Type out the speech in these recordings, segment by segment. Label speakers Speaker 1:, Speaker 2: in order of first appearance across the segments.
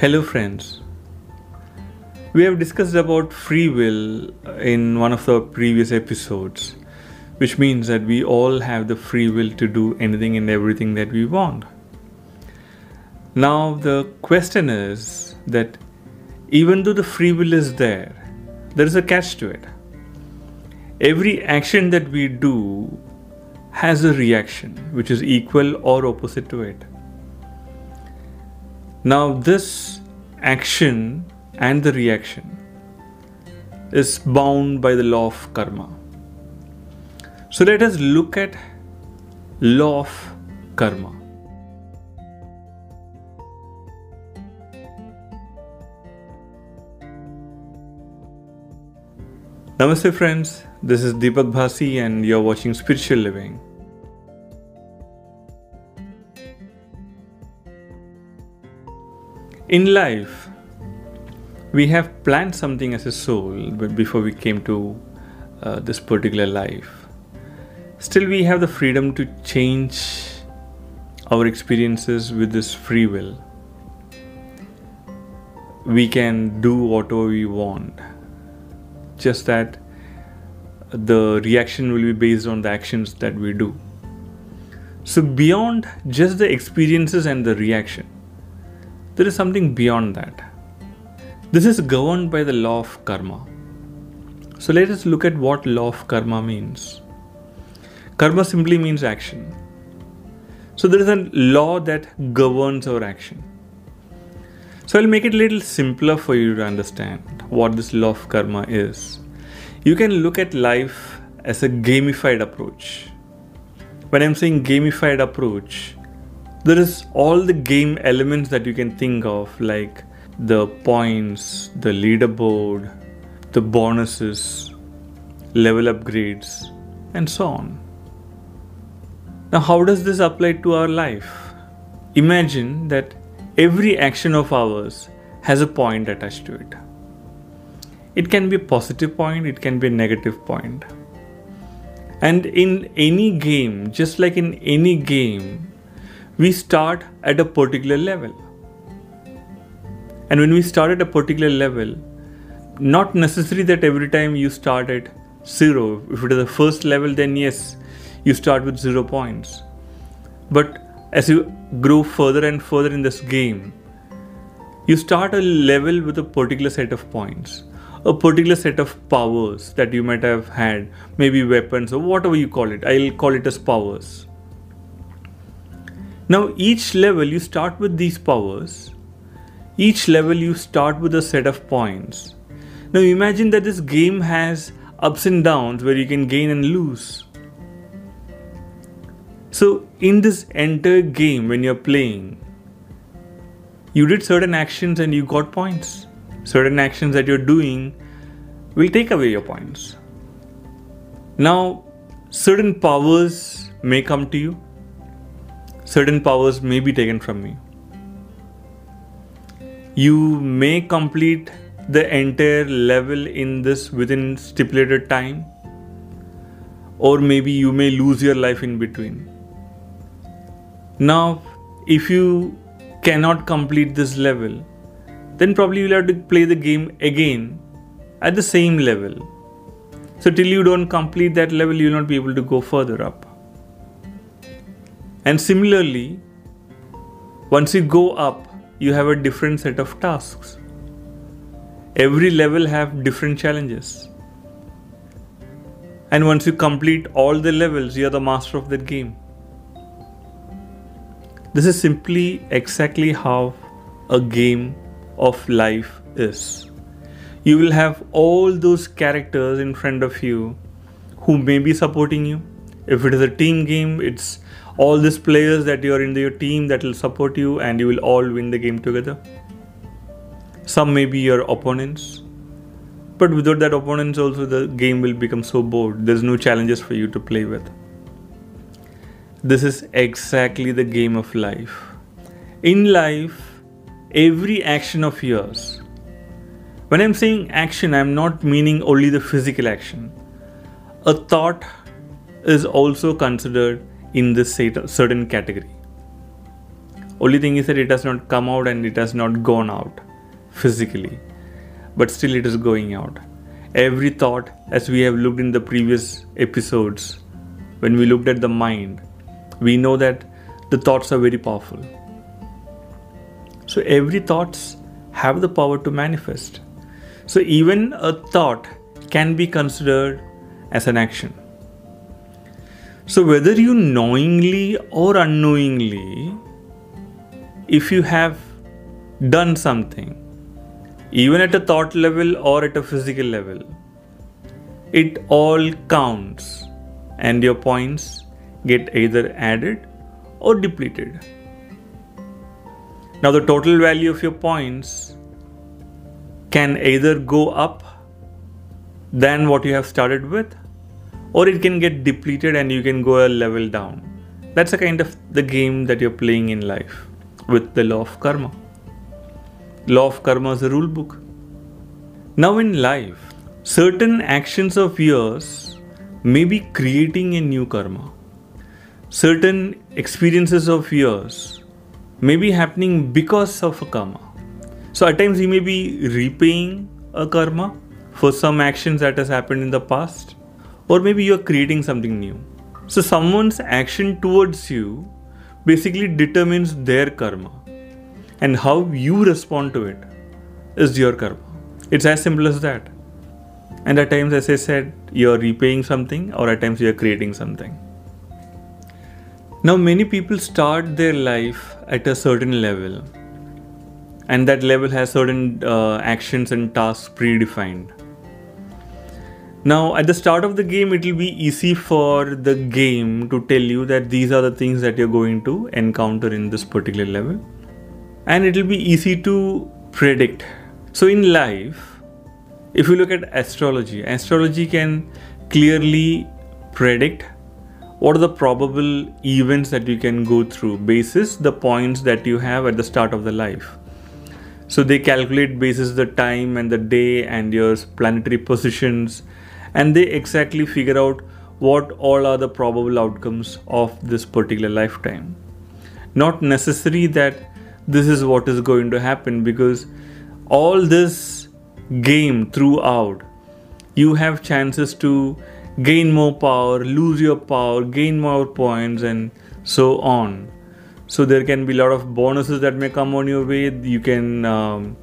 Speaker 1: Hello, friends. We have discussed about free will in one of the previous episodes, which means that we all have the free will to do anything and everything that we want. Now, the question is that even though the free will is there, there is a catch to it. Every action that we do has a reaction which is equal or opposite to it. Now, this action and the reaction is bound by the law of karma. So, let us look at law of karma. Namaste, friends. This is Deepak Bhasi, and you're watching Spiritual Living. In life, we have planned something as a soul but before we came to uh, this particular life. Still, we have the freedom to change our experiences with this free will. We can do whatever we want, just that the reaction will be based on the actions that we do. So, beyond just the experiences and the reaction, there is something beyond that. This is governed by the law of karma. So let us look at what law of karma means. Karma simply means action. So there is a law that governs our action. So I'll make it a little simpler for you to understand what this law of karma is. You can look at life as a gamified approach. When I'm saying gamified approach, there is all the game elements that you can think of like the points the leaderboard the bonuses level upgrades and so on. Now how does this apply to our life? Imagine that every action of ours has a point attached to it. It can be a positive point it can be a negative point. And in any game just like in any game we start at a particular level. And when we start at a particular level, not necessary that every time you start at zero. If it is the first level, then yes, you start with zero points. But as you grow further and further in this game, you start a level with a particular set of points, a particular set of powers that you might have had, maybe weapons or whatever you call it. I'll call it as powers. Now, each level you start with these powers, each level you start with a set of points. Now, imagine that this game has ups and downs where you can gain and lose. So, in this entire game, when you're playing, you did certain actions and you got points. Certain actions that you're doing will take away your points. Now, certain powers may come to you certain powers may be taken from me. You may complete the entire level in this within stipulated time, or maybe you may lose your life in between. Now, if you cannot complete this level, then probably you'll have to play the game again at the same level. So, till you don't complete that level, you'll not be able to go further up. And similarly, once you go up, you have a different set of tasks. Every level have different challenges. And once you complete all the levels, you are the master of that game. This is simply exactly how a game of life is. You will have all those characters in front of you who may be supporting you. If it is a team game, it's all these players that you are in your team that will support you and you will all win the game together. Some may be your opponents, but without that opponents also the game will become so bored. There's no challenges for you to play with. This is exactly the game of life. In life, every action of yours, when I'm saying action, I'm not meaning only the physical action. A thought is also considered in this certain category. Only thing is that it has not come out and it has not gone out physically, but still it is going out. Every thought, as we have looked in the previous episodes, when we looked at the mind, we know that the thoughts are very powerful. So every thoughts have the power to manifest. So even a thought can be considered as an action. So whether you knowingly or unknowingly, if you have done something, even at a thought level or at a physical level, it all counts and your points get either added or depleted. Now, the total value of your points can either go up than what you have started with, or it can get depleted and you can go a level down. That's a kind of the game that you're playing in life with the law of karma. Law of karma is a rule book. Now, in life, certain actions of yours may be creating a new karma. Certain experiences of yours may be happening because of a karma. So, at times, you may be repaying a karma for some actions that has happened in the past, or maybe you're creating something new. So, someone's action towards you basically determines their karma, and how you respond to it is your karma. It's as simple as that. And at times, as I said, you're repaying something, or at times, you're creating something. Now, many people start their life at a certain level, and that level has certain uh, actions and tasks predefined. Now, at the start of the game, it will be easy for the game to tell you that these are the things that you're going to encounter in this particular level, and it will be easy to predict. So, in life, if you look at astrology, astrology can clearly predict what are the probable events that you can go through basis the points that you have at the start of the life. So they calculate basis the time and the day and your planetary positions and they exactly figure out what all are the probable outcomes of this particular lifetime not necessary that this is what is going to happen because all this game throughout, you have chances to gain more power, lose your power, gain more points, and so on. So there can be a lot of bonuses that may come on your way. You can um,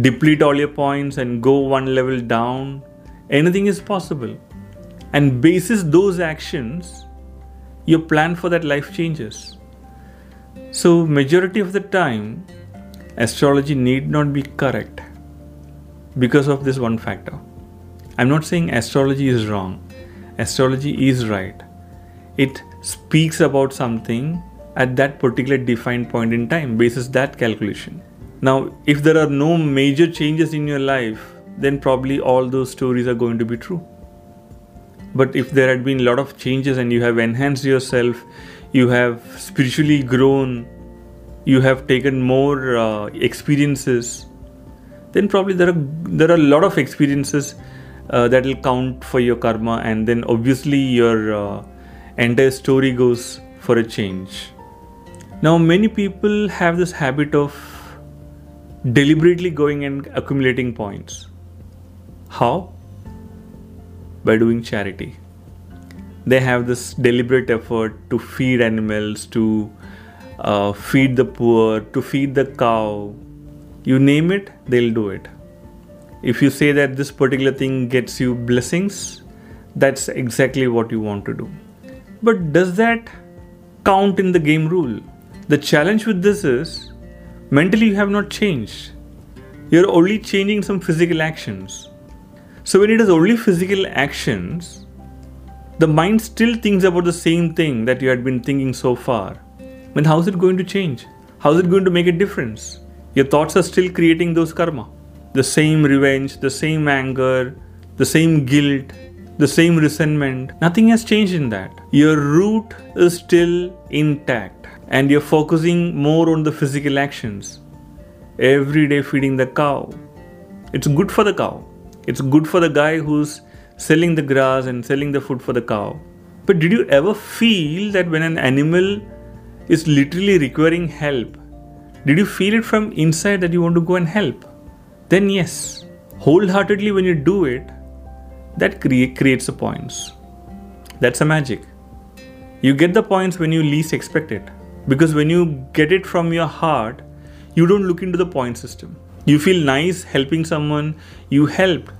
Speaker 1: deplete all your points and go one level down. Anything is possible. And basis those actions, your plan for that life changes. So majority of the time, astrology need not be correct because of this one factor. I'm not saying astrology is wrong, astrology is right. It speaks about something at that particular defined point in time, basis that calculation. Now, if there are no major changes in your life, then probably all those stories are going to be true. But if there had been a lot of changes and you have enhanced yourself, you have spiritually grown, you have taken more uh, experiences, then probably there are there are a lot of experiences uh, that will count for your karma and then obviously your uh, entire story goes for a change now many people have this habit of deliberately going and accumulating points how by doing charity they have this deliberate effort to feed animals to uh, feed the poor to feed the cow you name it, they'll do it. If you say that this particular thing gets you blessings, that's exactly what you want to do. But does that count in the game rule? The challenge with this is mentally you have not changed. You're only changing some physical actions. So when it is only physical actions, the mind still thinks about the same thing that you had been thinking so far. Then how is it going to change? How is it going to make a difference? your thoughts are still creating those karma. The same revenge, the same anger, the same guilt, the same resentment. Nothing has changed in that. Your root is still intact and you're focusing more on the physical actions. Every day feeding the cow. It's good for the cow. It's good for the guy who's selling the grass and selling the food for the cow. But did you ever feel that when an animal is literally requiring help, did you feel it from inside that you want to go and help? Then, yes, wholeheartedly when you do it, that create, creates the points. That's a magic. You get the points when you least expect it. Because when you get it from your heart, you don't look into the point system. You feel nice helping someone, you helped.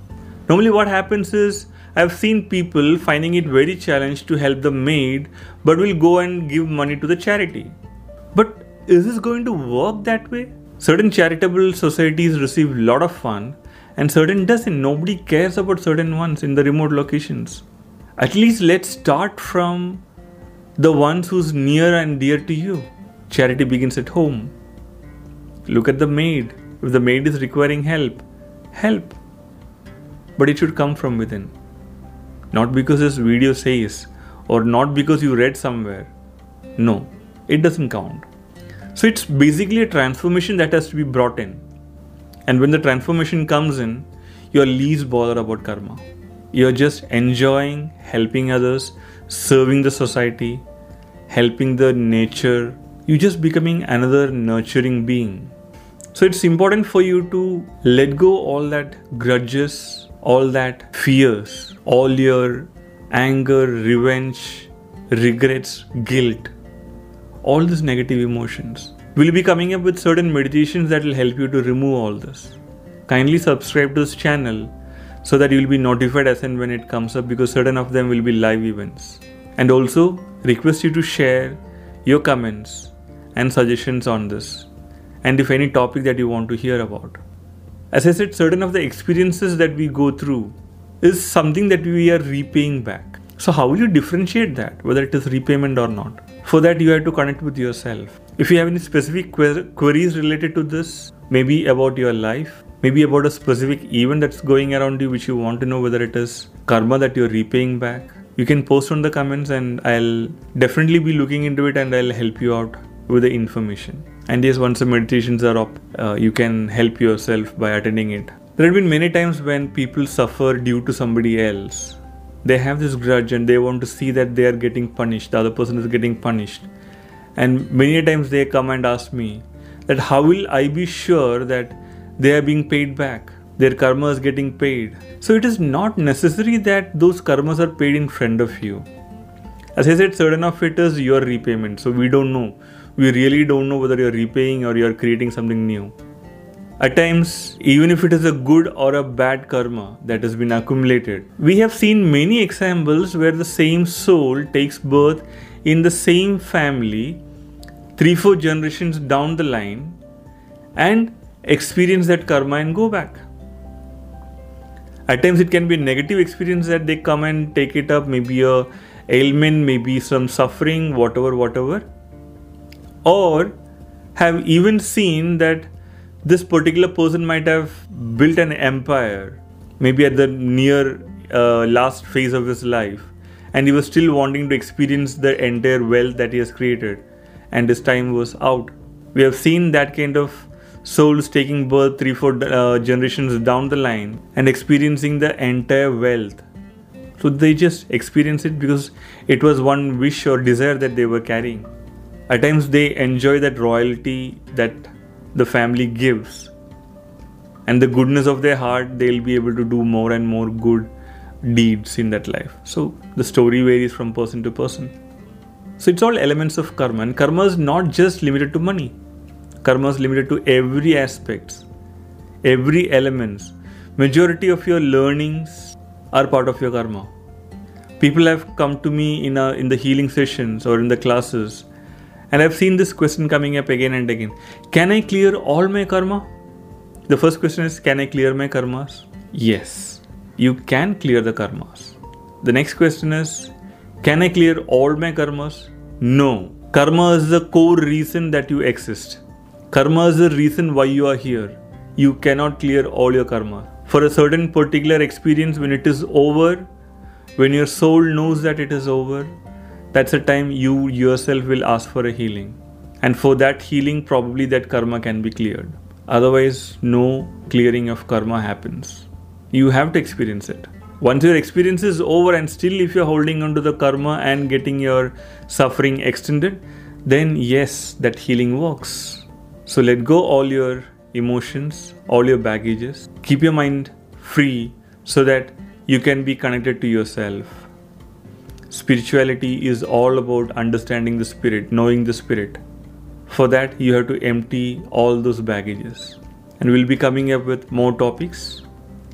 Speaker 1: Normally, what happens is I've seen people finding it very challenged to help the maid, but will go and give money to the charity. But is this going to work that way? Certain charitable societies receive a lot of fund, and certain doesn't. Nobody cares about certain ones in the remote locations. At least let's start from the ones who's near and dear to you. Charity begins at home. Look at the maid. If the maid is requiring help, help. But it should come from within. Not because this video says, or not because you read somewhere. No, it doesn't count. So it's basically a transformation that has to be brought in. And when the transformation comes in, you're least bothered about karma. You're just enjoying helping others, serving the society, helping the nature. You're just becoming another nurturing being. So it's important for you to let go all that grudges, all that fears, all your anger, revenge, regrets, guilt, all these negative emotions. We'll be coming up with certain meditations that will help you to remove all this. Kindly subscribe to this channel so that you will be notified as and when it comes up because certain of them will be live events. And also request you to share your comments and suggestions on this and if any topic that you want to hear about. As I said, certain of the experiences that we go through is something that we are repaying back. So, how will you differentiate that, whether it is repayment or not? For that, you have to connect with yourself. If you have any specific que- queries related to this, maybe about your life, maybe about a specific event that's going around you which you want to know whether it is karma that you're repaying back, you can post on the comments and I'll definitely be looking into it and I'll help you out with the information. And yes, once the meditations are up, uh, you can help yourself by attending it. There have been many times when people suffer due to somebody else. They have this grudge and they want to see that they are getting punished, the other person is getting punished. And many times they come and ask me that how will I be sure that they are being paid back? Their karma is getting paid. So it is not necessary that those karmas are paid in front of you. As I said, certain of it is your repayment. So we don't know we really don't know whether you're repaying or you're creating something new. At times, even if it is a good or a bad karma that has been accumulated, we have seen many examples where the same soul takes birth in the same family three, four generations down the line and experience that karma and go back. At times, it can be a negative experience that they come and take it up, maybe a ailment, maybe some suffering, whatever, whatever or have even seen that this particular person might have built an empire maybe at the near uh, last phase of his life and he was still wanting to experience the entire wealth that he has created and his time was out. We have seen that kind of souls taking birth three four uh, generations down the line and experiencing the entire wealth. So they just experience it because it was one wish or desire that they were carrying at times they enjoy that royalty that the family gives. And the goodness of their heart they'll be able to do more and more good deeds in that life. So the story varies from person to person. So it's all elements of karma. And karma is not just limited to money. Karma is limited to every aspects every elements. Majority of your learnings are part of your karma. People have come to me in a, in the healing sessions or in the classes and I've seen this question coming up again and again. Can I clear all my karma? The first question is Can I clear my karmas? Yes, you can clear the karmas. The next question is Can I clear all my karmas? No. Karma is the core reason that you exist. Karma is the reason why you are here. You cannot clear all your karma. For a certain particular experience, when it is over, when your soul knows that it is over, that's the time you yourself will ask for a healing. And for that healing, probably that karma can be cleared. Otherwise, no clearing of karma happens. You have to experience it. Once your experience is over, and still if you're holding on to the karma and getting your suffering extended, then yes, that healing works. So let go all your emotions, all your baggages. Keep your mind free so that you can be connected to yourself. Spirituality is all about understanding the spirit, knowing the spirit. For that, you have to empty all those baggages. And we'll be coming up with more topics.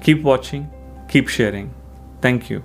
Speaker 1: Keep watching, keep sharing. Thank you.